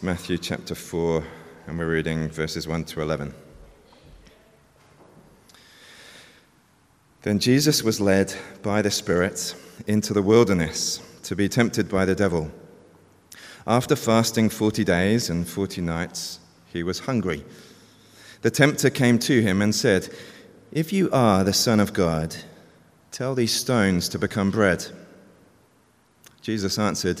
Matthew chapter 4, and we're reading verses 1 to 11. Then Jesus was led by the Spirit into the wilderness to be tempted by the devil. After fasting 40 days and 40 nights, he was hungry. The tempter came to him and said, If you are the Son of God, tell these stones to become bread. Jesus answered,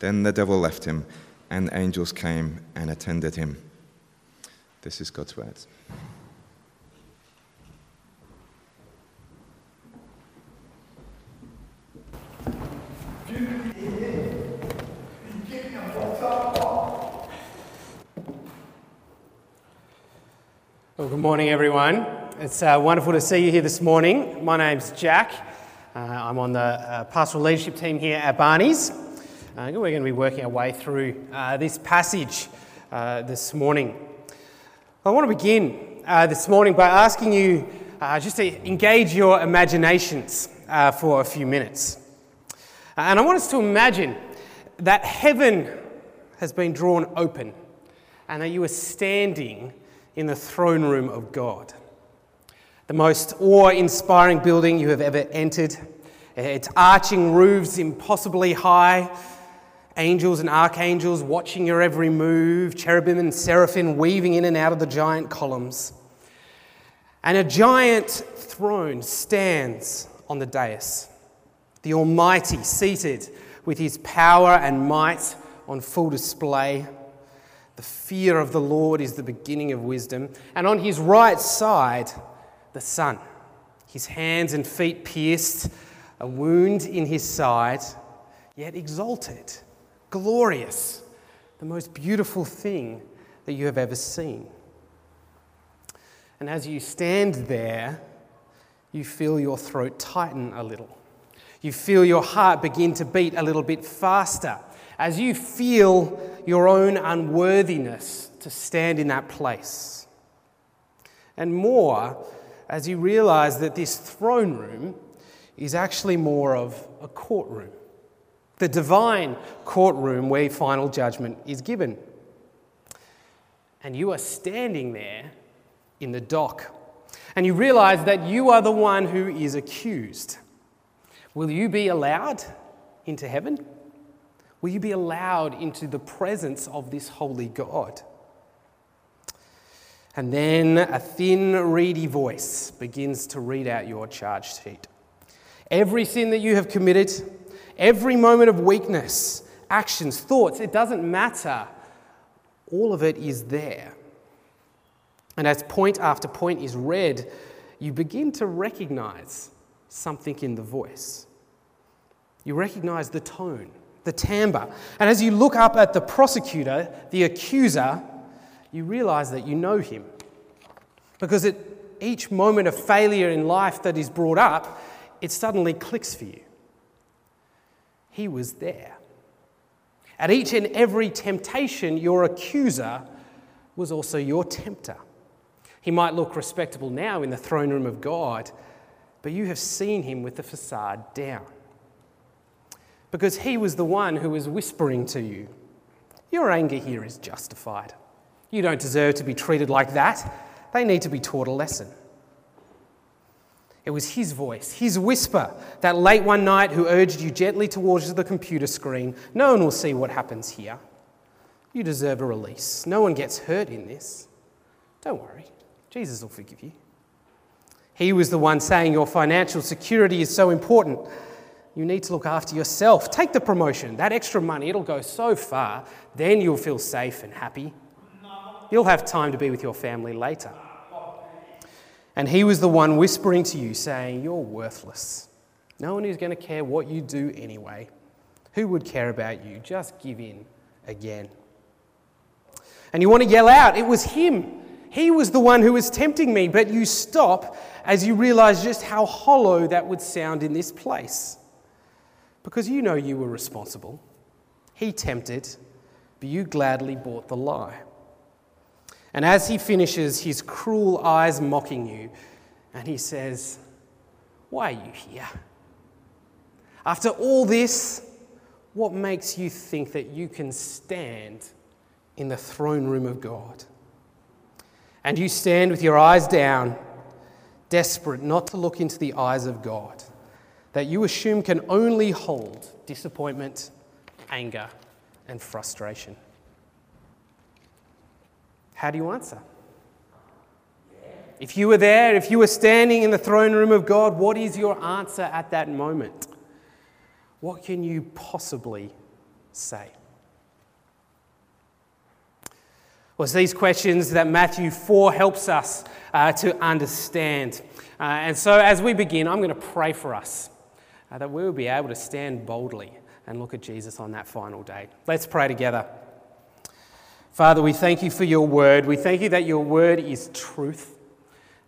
Then the devil left him, and angels came and attended him. This is God's word. Well, good morning, everyone. It's uh, wonderful to see you here this morning. My name's Jack. Uh, I'm on the uh, pastoral leadership team here at Barney's. Uh, we're going to be working our way through uh, this passage uh, this morning. I want to begin uh, this morning by asking you uh, just to engage your imaginations uh, for a few minutes. And I want us to imagine that heaven has been drawn open and that you are standing in the throne room of God. The most awe inspiring building you have ever entered. Its arching roofs impossibly high, angels and archangels watching your every move, cherubim and seraphim weaving in and out of the giant columns. And a giant throne stands on the dais, the Almighty seated with his power and might on full display. The fear of the Lord is the beginning of wisdom. And on his right side, the Son, his hands and feet pierced, a wound in his side, yet exalted glorious, the most beautiful thing that you have ever seen. And as you stand there, you feel your throat tighten a little. You feel your heart begin to beat a little bit faster as you feel your own unworthiness to stand in that place. And more, as you realize that this throne room is actually more of a courtroom the divine courtroom where final judgment is given. And you are standing there in the dock, and you realize that you are the one who is accused. Will you be allowed into heaven? Will you be allowed into the presence of this holy God? And then a thin, reedy voice begins to read out your charge sheet. Every sin that you have committed, Every moment of weakness, actions, thoughts, it doesn't matter. All of it is there. And as point after point is read, you begin to recognize something in the voice. You recognize the tone, the timbre. And as you look up at the prosecutor, the accuser, you realize that you know him. Because at each moment of failure in life that is brought up, it suddenly clicks for you. He was there. At each and every temptation, your accuser was also your tempter. He might look respectable now in the throne room of God, but you have seen him with the facade down. Because he was the one who was whispering to you, Your anger here is justified. You don't deserve to be treated like that. They need to be taught a lesson. It was his voice, his whisper, that late one night who urged you gently towards the computer screen. No one will see what happens here. You deserve a release. No one gets hurt in this. Don't worry, Jesus will forgive you. He was the one saying your financial security is so important. You need to look after yourself. Take the promotion, that extra money, it'll go so far. Then you'll feel safe and happy. You'll have time to be with your family later. And he was the one whispering to you, saying, You're worthless. No one is going to care what you do anyway. Who would care about you? Just give in again. And you want to yell out, It was him. He was the one who was tempting me. But you stop as you realize just how hollow that would sound in this place. Because you know you were responsible. He tempted, but you gladly bought the lie. And as he finishes, his cruel eyes mocking you, and he says, Why are you here? After all this, what makes you think that you can stand in the throne room of God? And you stand with your eyes down, desperate not to look into the eyes of God, that you assume can only hold disappointment, anger, and frustration. How do you answer? If you were there, if you were standing in the throne room of God, what is your answer at that moment? What can you possibly say? Well, it's these questions that Matthew 4 helps us uh, to understand. Uh, and so, as we begin, I'm going to pray for us uh, that we will be able to stand boldly and look at Jesus on that final day. Let's pray together. Father, we thank you for your word. We thank you that your word is truth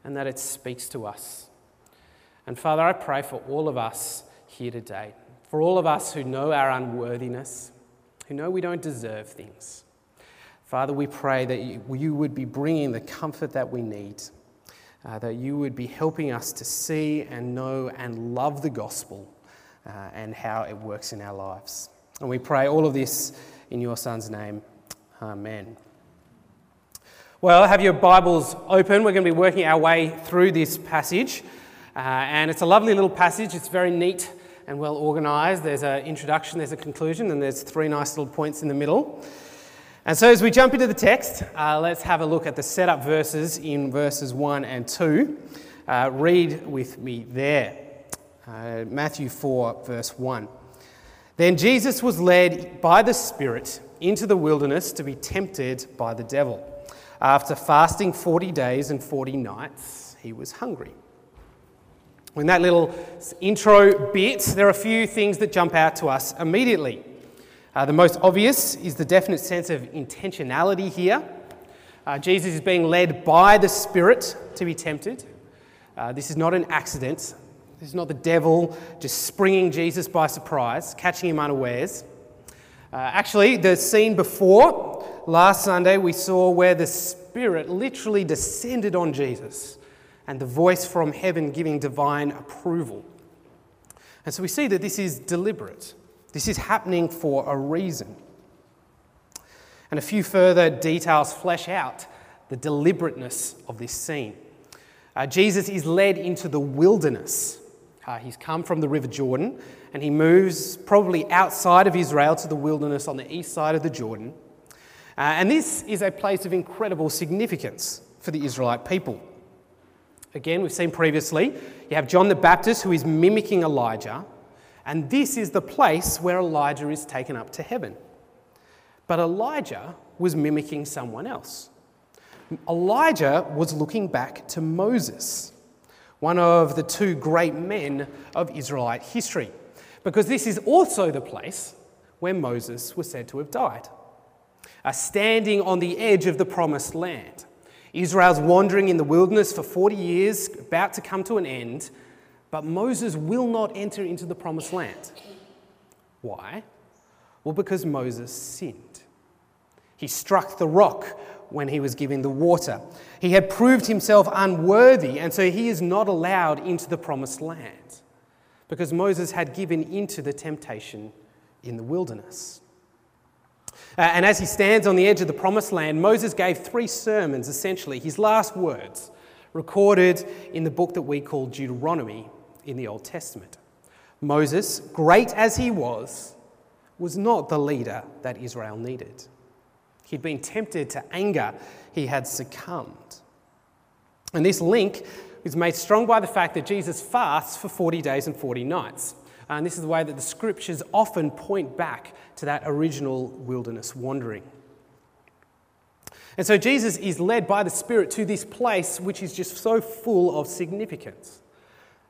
and that it speaks to us. And Father, I pray for all of us here today, for all of us who know our unworthiness, who know we don't deserve things. Father, we pray that you, would be bringing the comfort that we need, uh, that you would be helping us to see and know and love the gospel uh, and how it works in our lives. And we pray all of this in your Son's name. Amen. Well, have your Bibles open. We're going to be working our way through this passage. Uh, and it's a lovely little passage. It's very neat and well organised. There's an introduction, there's a conclusion, and there's three nice little points in the middle. And so, as we jump into the text, uh, let's have a look at the setup verses in verses 1 and 2. Uh, read with me there. Uh, Matthew 4, verse 1. Then Jesus was led by the Spirit into the wilderness to be tempted by the devil. After fasting 40 days and 40 nights, he was hungry. In that little intro bit, there are a few things that jump out to us immediately. Uh, the most obvious is the definite sense of intentionality here. Uh, Jesus is being led by the Spirit to be tempted. Uh, this is not an accident. This is not the devil just springing Jesus by surprise, catching him unawares. Uh, actually, the scene before, last Sunday, we saw where the Spirit literally descended on Jesus and the voice from heaven giving divine approval. And so we see that this is deliberate. This is happening for a reason. And a few further details flesh out the deliberateness of this scene. Uh, Jesus is led into the wilderness. Uh, he's come from the River Jordan and he moves probably outside of Israel to the wilderness on the east side of the Jordan. Uh, and this is a place of incredible significance for the Israelite people. Again, we've seen previously, you have John the Baptist who is mimicking Elijah. And this is the place where Elijah is taken up to heaven. But Elijah was mimicking someone else. Elijah was looking back to Moses, one of the two great men of Israelite history, because this is also the place where Moses was said to have died. Standing on the edge of the promised land. Israel's wandering in the wilderness for 40 years, about to come to an end, but Moses will not enter into the promised land. Why? Well, because Moses sinned. He struck the rock when he was giving the water. He had proved himself unworthy, and so he is not allowed into the promised land because Moses had given into the temptation in the wilderness. Uh, and as he stands on the edge of the promised land, Moses gave three sermons, essentially, his last words, recorded in the book that we call Deuteronomy in the Old Testament. Moses, great as he was, was not the leader that Israel needed. He'd been tempted to anger, he had succumbed. And this link is made strong by the fact that Jesus fasts for 40 days and 40 nights. And this is the way that the scriptures often point back to that original wilderness wandering. And so Jesus is led by the Spirit to this place which is just so full of significance.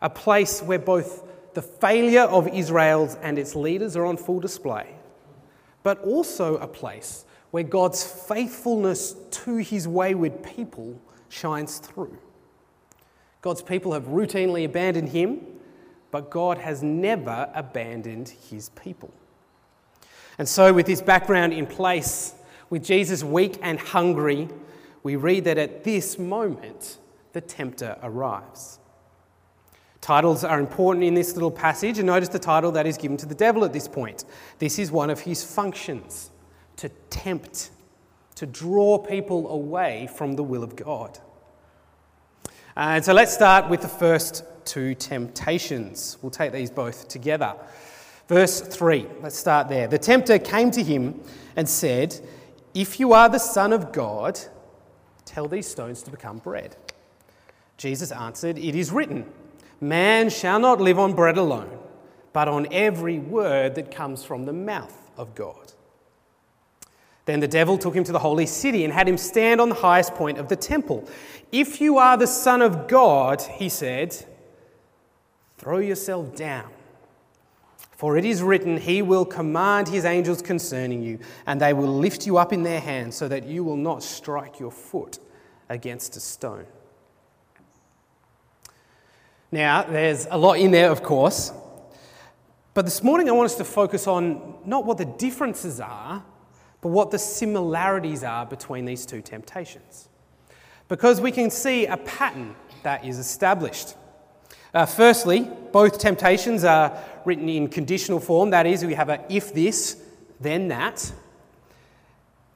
A place where both the failure of Israel's and its leaders are on full display, but also a place where God's faithfulness to his wayward people shines through. God's people have routinely abandoned him, but God has never abandoned his people. And so, with this background in place, with Jesus weak and hungry, we read that at this moment, the tempter arrives. Titles are important in this little passage, and notice the title that is given to the devil at this point. This is one of his functions to tempt, to draw people away from the will of God. And so let's start with the first two temptations. We'll take these both together. Verse 3, let's start there. The tempter came to him and said, If you are the Son of God, tell these stones to become bread. Jesus answered, It is written, Man shall not live on bread alone, but on every word that comes from the mouth of God. Then the devil took him to the holy city and had him stand on the highest point of the temple. If you are the Son of God, he said, throw yourself down. For it is written, He will command His angels concerning you, and they will lift you up in their hands so that you will not strike your foot against a stone. Now, there's a lot in there, of course, but this morning I want us to focus on not what the differences are, but what the similarities are between these two temptations. Because we can see a pattern that is established. Uh, firstly, both temptations are written in conditional form. That is, we have a if this, then that.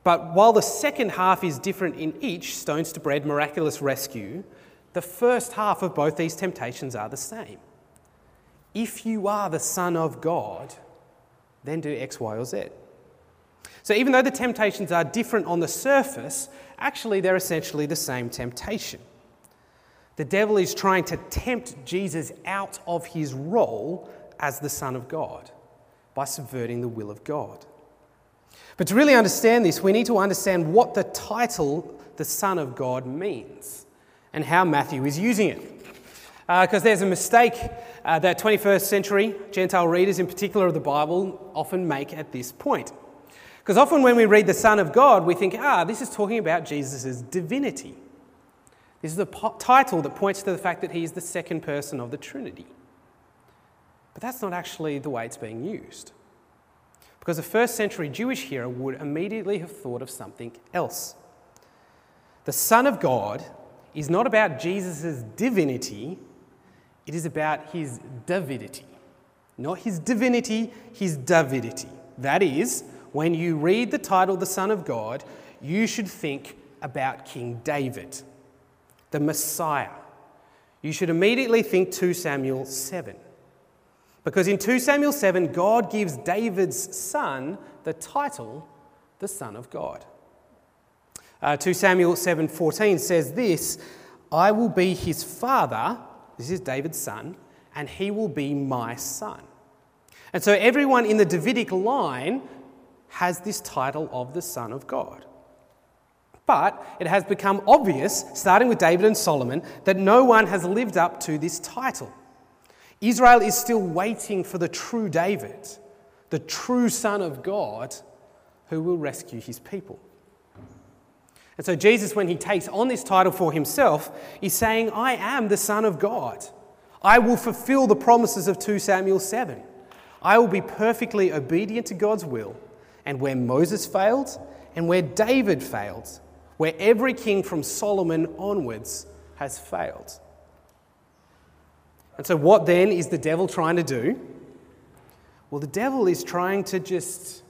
But while the second half is different in each, stones to bread, miraculous rescue, the first half of both these temptations are the same. If you are the Son of God, then do X, Y, or Z. So even though the temptations are different on the surface, actually they're essentially the same temptation. The devil is trying to tempt Jesus out of his role as the Son of God by subverting the will of God. But to really understand this, we need to understand what the title, the Son of God, means and how Matthew is using it. Because uh, there's a mistake uh, that 21st century Gentile readers, in particular of the Bible, often make at this point. Because often when we read the Son of God, we think, ah, this is talking about Jesus' divinity. This is a po- title that points to the fact that he is the second person of the Trinity. But that's not actually the way it's being used. Because a first century Jewish hearer would immediately have thought of something else. The Son of God is not about Jesus' divinity, it is about his divinity. Not his divinity, his divinity. That is, when you read the title, The Son of God, you should think about King David, the Messiah. You should immediately think 2 Samuel 7. Because in 2 Samuel 7, God gives David's son the title, the Son of God. Uh, 2 Samuel 7:14 says this, I will be his father, this is David's son, and he will be my son. And so everyone in the Davidic line has this title of the Son of God. But it has become obvious, starting with David and Solomon, that no one has lived up to this title. Israel is still waiting for the true David, the true Son of God, who will rescue his people. And so, Jesus, when he takes on this title for himself, is saying, I am the Son of God. I will fulfill the promises of 2 Samuel 7. I will be perfectly obedient to God's will and where Moses failed and where David failed, where every king from Solomon onwards has failed. And so, what then is the devil trying to do? Well, the devil is trying to just,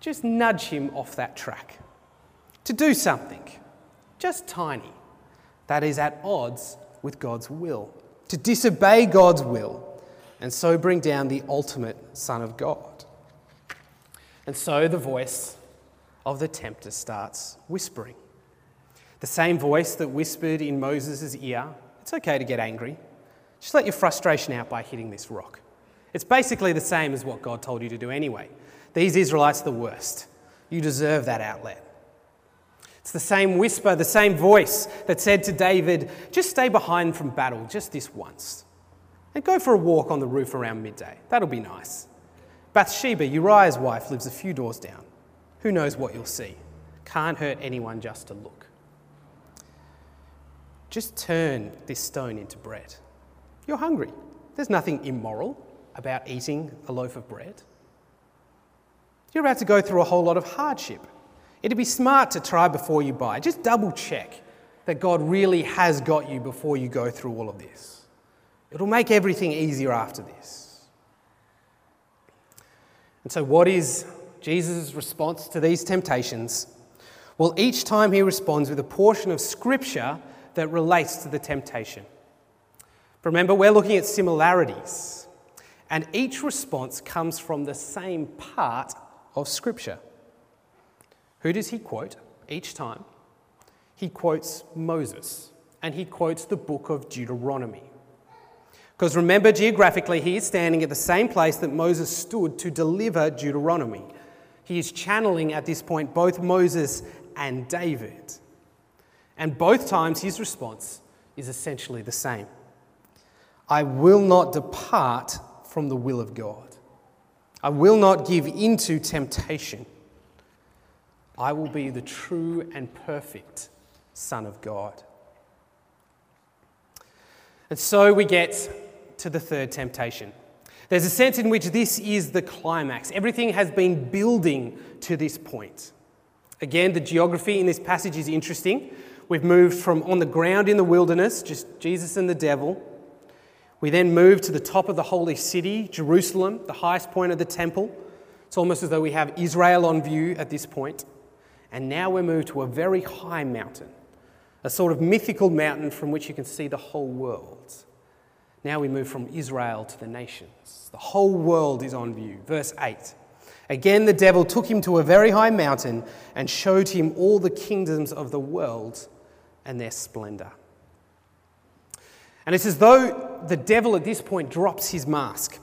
just nudge him off that track, to do something, just tiny, that is at odds with God's will, to disobey God's will, and so bring down the ultimate Son of God. And so the voice of the tempter starts whispering. The same voice that whispered in Moses' ear, It's okay to get angry. Just let your frustration out by hitting this rock. It's basically the same as what God told you to do anyway. These Israelites are the worst. You deserve that outlet. It's the same whisper, the same voice that said to David, Just stay behind from battle just this once. And go for a walk on the roof around midday. That'll be nice. Bathsheba, Uriah's wife, lives a few doors down. Who knows what you'll see? Can't hurt anyone just to look. Just turn this stone into bread. You're hungry. There's nothing immoral about eating a loaf of bread. You're about to go through a whole lot of hardship. It'd be smart to try before you buy. Just double check that God really has got you before you go through all of this. It'll make everything easier after this. And so, what is Jesus' response to these temptations? Well, each time he responds with a portion of Scripture that relates to the temptation. Remember, we're looking at similarities, and each response comes from the same part of Scripture. Who does he quote each time? He quotes Moses, and he quotes the book of Deuteronomy. Because remember, geographically, he is standing at the same place that Moses stood to deliver Deuteronomy. He is channeling at this point both Moses and David. And both times his response is essentially the same I will not depart from the will of God. I will not give into temptation. I will be the true and perfect Son of God. And so we get to the third temptation. There's a sense in which this is the climax. Everything has been building to this point. Again, the geography in this passage is interesting. We've moved from on the ground in the wilderness, just Jesus and the devil. We then move to the top of the holy city, Jerusalem, the highest point of the temple. It's almost as though we have Israel on view at this point. And now we're moved to a very high mountain, a sort of mythical mountain from which you can see the whole world. Now we move from Israel to the nations. The whole world is on view. Verse 8. Again, the devil took him to a very high mountain and showed him all the kingdoms of the world and their splendor. And it's as though the devil at this point drops his mask.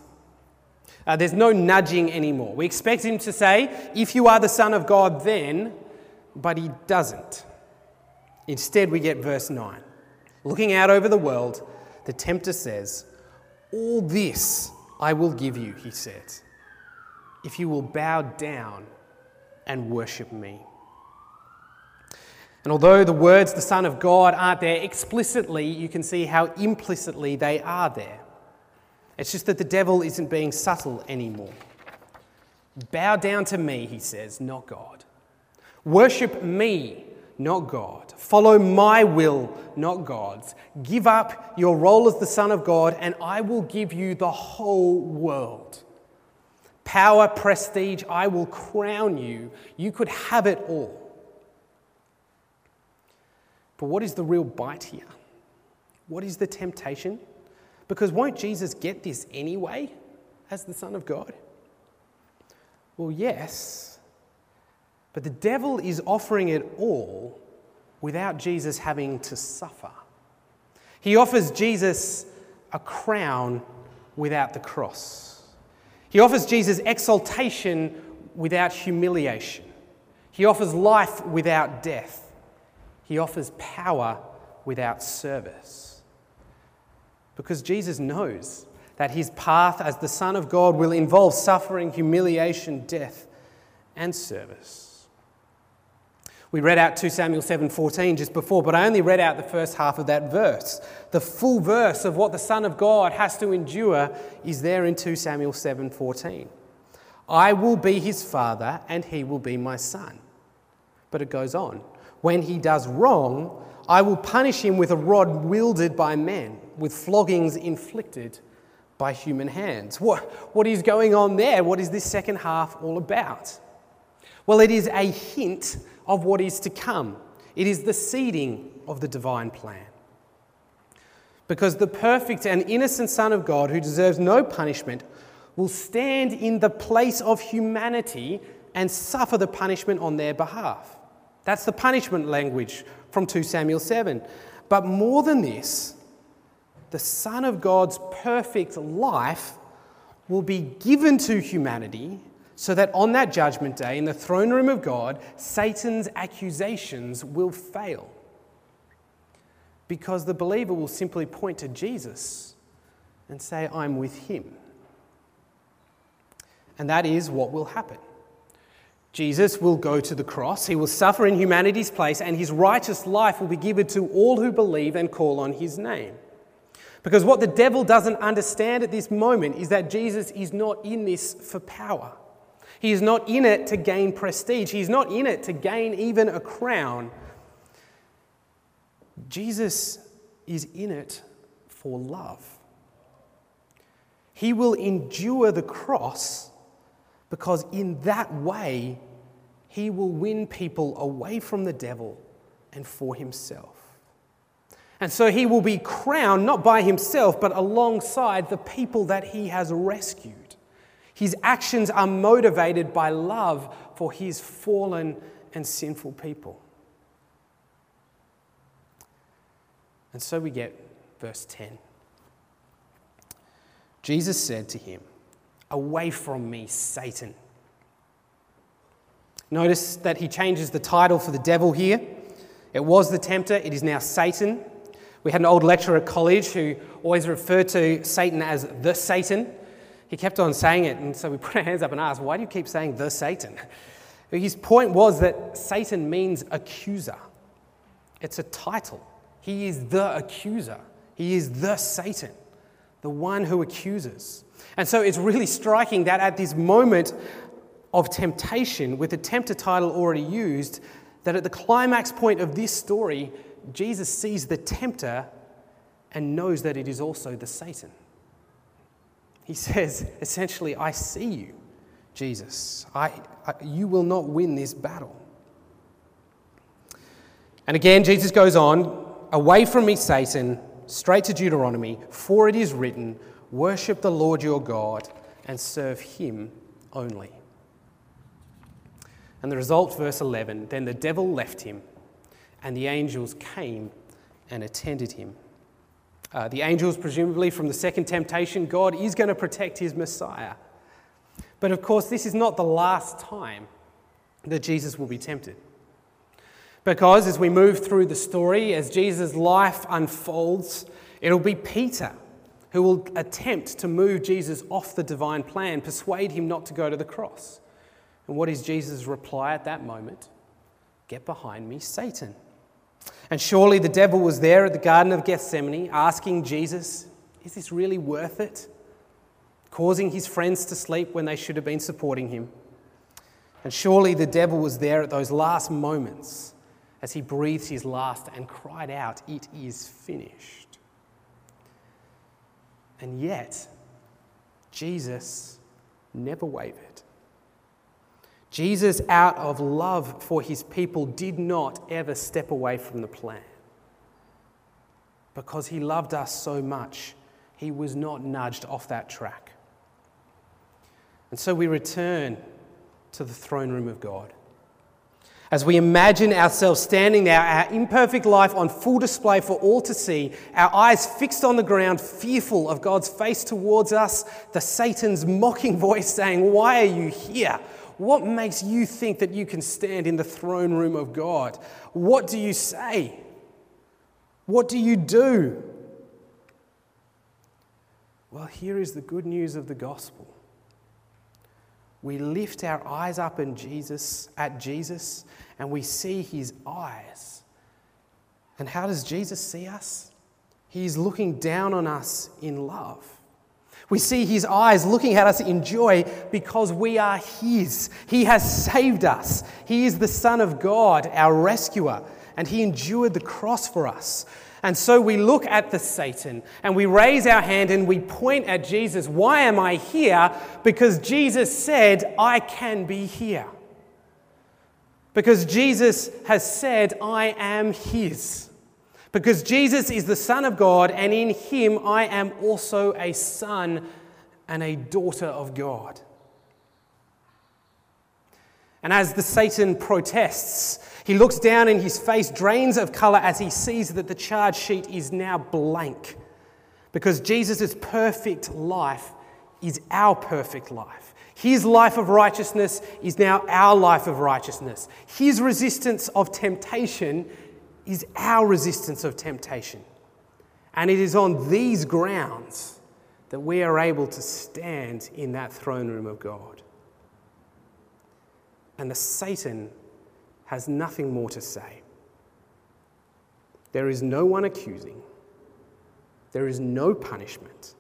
Uh, there's no nudging anymore. We expect him to say, If you are the Son of God, then, but he doesn't. Instead, we get verse 9. Looking out over the world, the tempter says, All this I will give you, he says, if you will bow down and worship me. And although the words the Son of God aren't there explicitly, you can see how implicitly they are there. It's just that the devil isn't being subtle anymore. Bow down to me, he says, not God. Worship me, not God. Follow my will, not God's. Give up your role as the Son of God, and I will give you the whole world. Power, prestige, I will crown you. You could have it all. But what is the real bite here? What is the temptation? Because won't Jesus get this anyway as the Son of God? Well, yes, but the devil is offering it all without Jesus having to suffer. He offers Jesus a crown without the cross. He offers Jesus exaltation without humiliation. He offers life without death. He offers power without service. Because Jesus knows that his path as the Son of God will involve suffering, humiliation, death, and service. We read out 2 Samuel 7:14 just before, but I only read out the first half of that verse. The full verse of what the Son of God has to endure is there in 2 Samuel 7:14. I will be his father and he will be my son. But it goes on. When he does wrong, I will punish him with a rod wielded by men, with floggings inflicted by human hands. What, what is going on there? What is this second half all about? Well, it is a hint of what is to come. It is the seeding of the divine plan. Because the perfect and innocent Son of God, who deserves no punishment, will stand in the place of humanity and suffer the punishment on their behalf. That's the punishment language from 2 Samuel 7. But more than this, the Son of God's perfect life will be given to humanity so that on that judgment day, in the throne room of God, Satan's accusations will fail. Because the believer will simply point to Jesus and say, I'm with him. And that is what will happen. Jesus will go to the cross, he will suffer in humanity's place, and his righteous life will be given to all who believe and call on his name. Because what the devil doesn't understand at this moment is that Jesus is not in this for power. He is not in it to gain prestige. He's not in it to gain even a crown. Jesus is in it for love. He will endure the cross because, in that way, he will win people away from the devil and for himself. And so he will be crowned not by himself, but alongside the people that he has rescued. His actions are motivated by love for his fallen and sinful people. And so we get verse 10. Jesus said to him, Away from me, Satan. Notice that he changes the title for the devil here. It was the tempter, it is now Satan. We had an old lecturer at college who always referred to Satan as the Satan. He kept on saying it, and so we put our hands up and asked, Why do you keep saying the Satan? His point was that Satan means accuser, it's a title. He is the accuser, he is the Satan, the one who accuses. And so it's really striking that at this moment of temptation, with the tempter title already used, that at the climax point of this story, Jesus sees the tempter and knows that it is also the Satan. He says, essentially, I see you, Jesus. I, I, you will not win this battle. And again, Jesus goes on, Away from me, Satan, straight to Deuteronomy, for it is written, Worship the Lord your God and serve him only. And the result, verse 11 Then the devil left him and the angels came and attended him. Uh, the angels, presumably from the second temptation, God is going to protect his Messiah. But of course, this is not the last time that Jesus will be tempted. Because as we move through the story, as Jesus' life unfolds, it'll be Peter who will attempt to move Jesus off the divine plan, persuade him not to go to the cross. And what is Jesus' reply at that moment? Get behind me, Satan. And surely the devil was there at the Garden of Gethsemane asking Jesus, Is this really worth it? Causing his friends to sleep when they should have been supporting him. And surely the devil was there at those last moments as he breathed his last and cried out, It is finished. And yet, Jesus never wavered. Jesus, out of love for his people, did not ever step away from the plan. Because he loved us so much, he was not nudged off that track. And so we return to the throne room of God. As we imagine ourselves standing there, our imperfect life on full display for all to see, our eyes fixed on the ground, fearful of God's face towards us, the Satan's mocking voice saying, Why are you here? What makes you think that you can stand in the throne room of God? What do you say? What do you do? Well, here is the good news of the gospel. We lift our eyes up in Jesus, at Jesus, and we see his eyes. And how does Jesus see us? He's looking down on us in love. We see his eyes looking at us in joy because we are his. He has saved us. He is the Son of God, our rescuer, and he endured the cross for us. And so we look at the Satan and we raise our hand and we point at Jesus. Why am I here? Because Jesus said, I can be here. Because Jesus has said, I am his. Because Jesus is the Son of God, and in him I am also a son and a daughter of God. And as the Satan protests, he looks down and his face drains of colour as he sees that the charge sheet is now blank. Because Jesus' perfect life is our perfect life. His life of righteousness is now our life of righteousness. His resistance of temptation is our resistance of temptation. And it is on these grounds that we are able to stand in that throne room of God. And the Satan has nothing more to say. There is no one accusing. There is no punishment.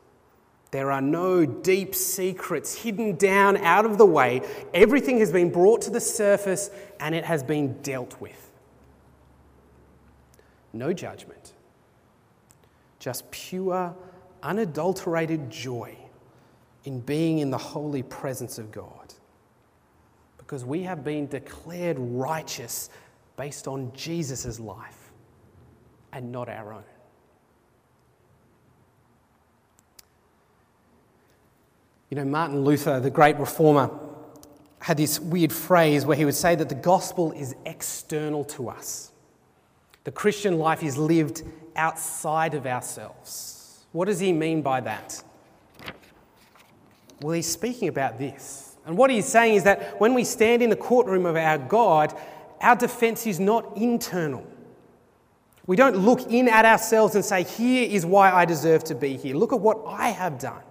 There are no deep secrets hidden down out of the way. Everything has been brought to the surface and it has been dealt with. No judgment, just pure, unadulterated joy in being in the holy presence of God. Because we have been declared righteous based on Jesus' life and not our own. You know, Martin Luther, the great reformer, had this weird phrase where he would say that the gospel is external to us. The Christian life is lived outside of ourselves. What does he mean by that? Well, he's speaking about this. And what he's saying is that when we stand in the courtroom of our God, our defense is not internal. We don't look in at ourselves and say, Here is why I deserve to be here. Look at what I have done.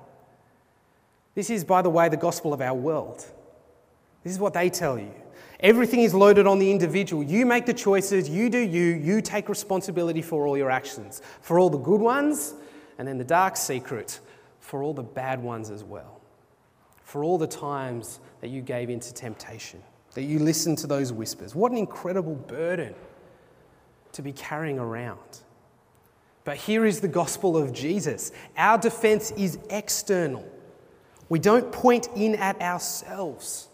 This is, by the way, the gospel of our world. This is what they tell you. Everything is loaded on the individual. You make the choices, you do you, you take responsibility for all your actions, for all the good ones, and then the dark secret, for all the bad ones as well. For all the times that you gave into temptation, that you listened to those whispers. What an incredible burden to be carrying around. But here is the gospel of Jesus. Our defense is external. We don't point in at ourselves.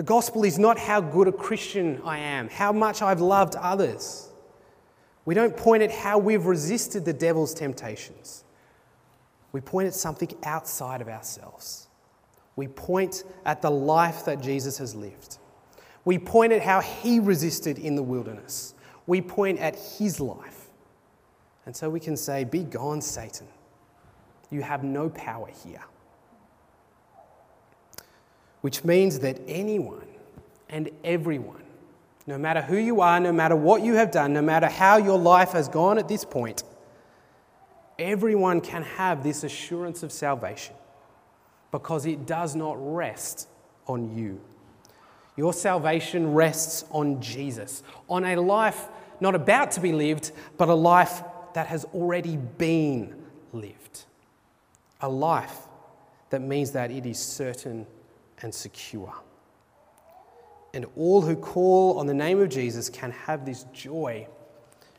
The gospel is not how good a Christian I am, how much I've loved others. We don't point at how we've resisted the devil's temptations. We point at something outside of ourselves. We point at the life that Jesus has lived. We point at how he resisted in the wilderness. We point at his life. And so we can say, Be gone, Satan. You have no power here which means that anyone and everyone, no matter who you are, no matter what you have done, no matter how your life has gone at this point, everyone can have this assurance of salvation because it does not rest on you. Your salvation rests on Jesus, on a life not about to be lived, but a life that has already been lived. A life that means that it is certain and secure. And all who call on the name of Jesus can have this joy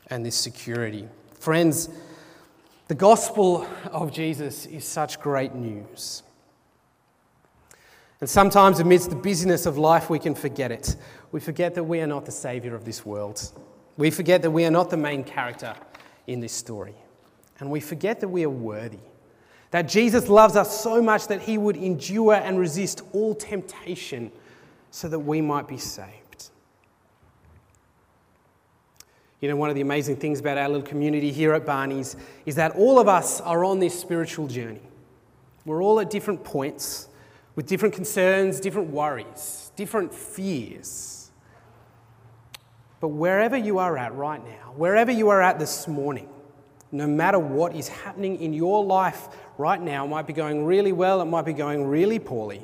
and this security. Friends, the gospel of Jesus is such great news. And sometimes, amidst the busyness of life, we can forget it. We forget that we are not the savior of this world. We forget that we are not the main character in this story. And we forget that we are worthy. That Jesus loves us so much that he would endure and resist all temptation so that we might be saved. You know, one of the amazing things about our little community here at Barney's is that all of us are on this spiritual journey. We're all at different points with different concerns, different worries, different fears. But wherever you are at right now, wherever you are at this morning, no matter what is happening in your life right now, might be going really well, it might be going really poorly.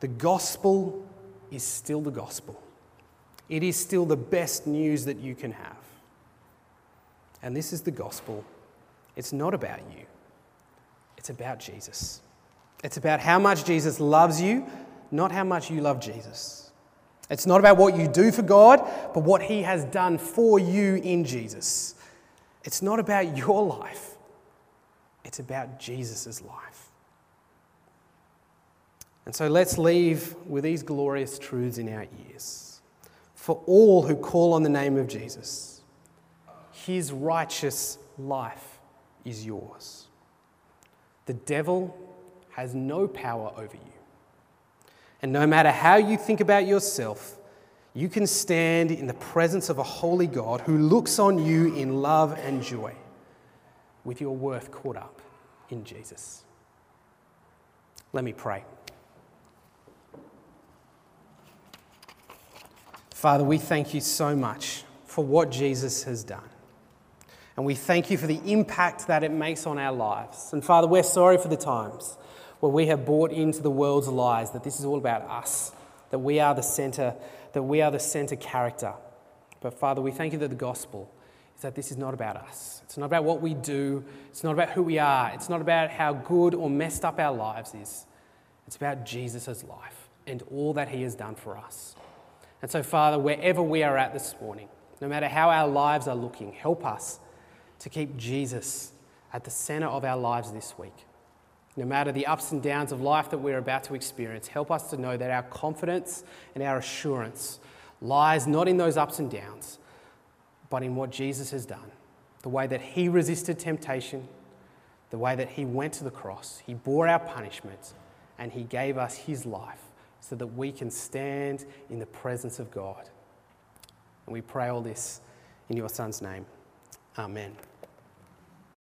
The gospel is still the gospel. It is still the best news that you can have. And this is the gospel. It's not about you, it's about Jesus. It's about how much Jesus loves you, not how much you love Jesus. It's not about what you do for God, but what He has done for you in Jesus. It's not about your life, it's about Jesus' life. And so let's leave with these glorious truths in our ears. For all who call on the name of Jesus, his righteous life is yours. The devil has no power over you. And no matter how you think about yourself, you can stand in the presence of a holy God who looks on you in love and joy with your worth caught up in Jesus. Let me pray. Father, we thank you so much for what Jesus has done. And we thank you for the impact that it makes on our lives. And Father, we're sorry for the times where we have bought into the world's lies that this is all about us, that we are the center, that we are the center character. But Father, we thank you that the gospel that this is not about us. It's not about what we do. It's not about who we are. It's not about how good or messed up our lives is. It's about Jesus' life and all that he has done for us. And so, Father, wherever we are at this morning, no matter how our lives are looking, help us to keep Jesus at the center of our lives this week. No matter the ups and downs of life that we're about to experience, help us to know that our confidence and our assurance lies not in those ups and downs, but in what Jesus has done. The way that he resisted temptation, the way that he went to the cross, he bore our punishment, and he gave us his life so that we can stand in the presence of God. And we pray all this in your Son's name. Amen.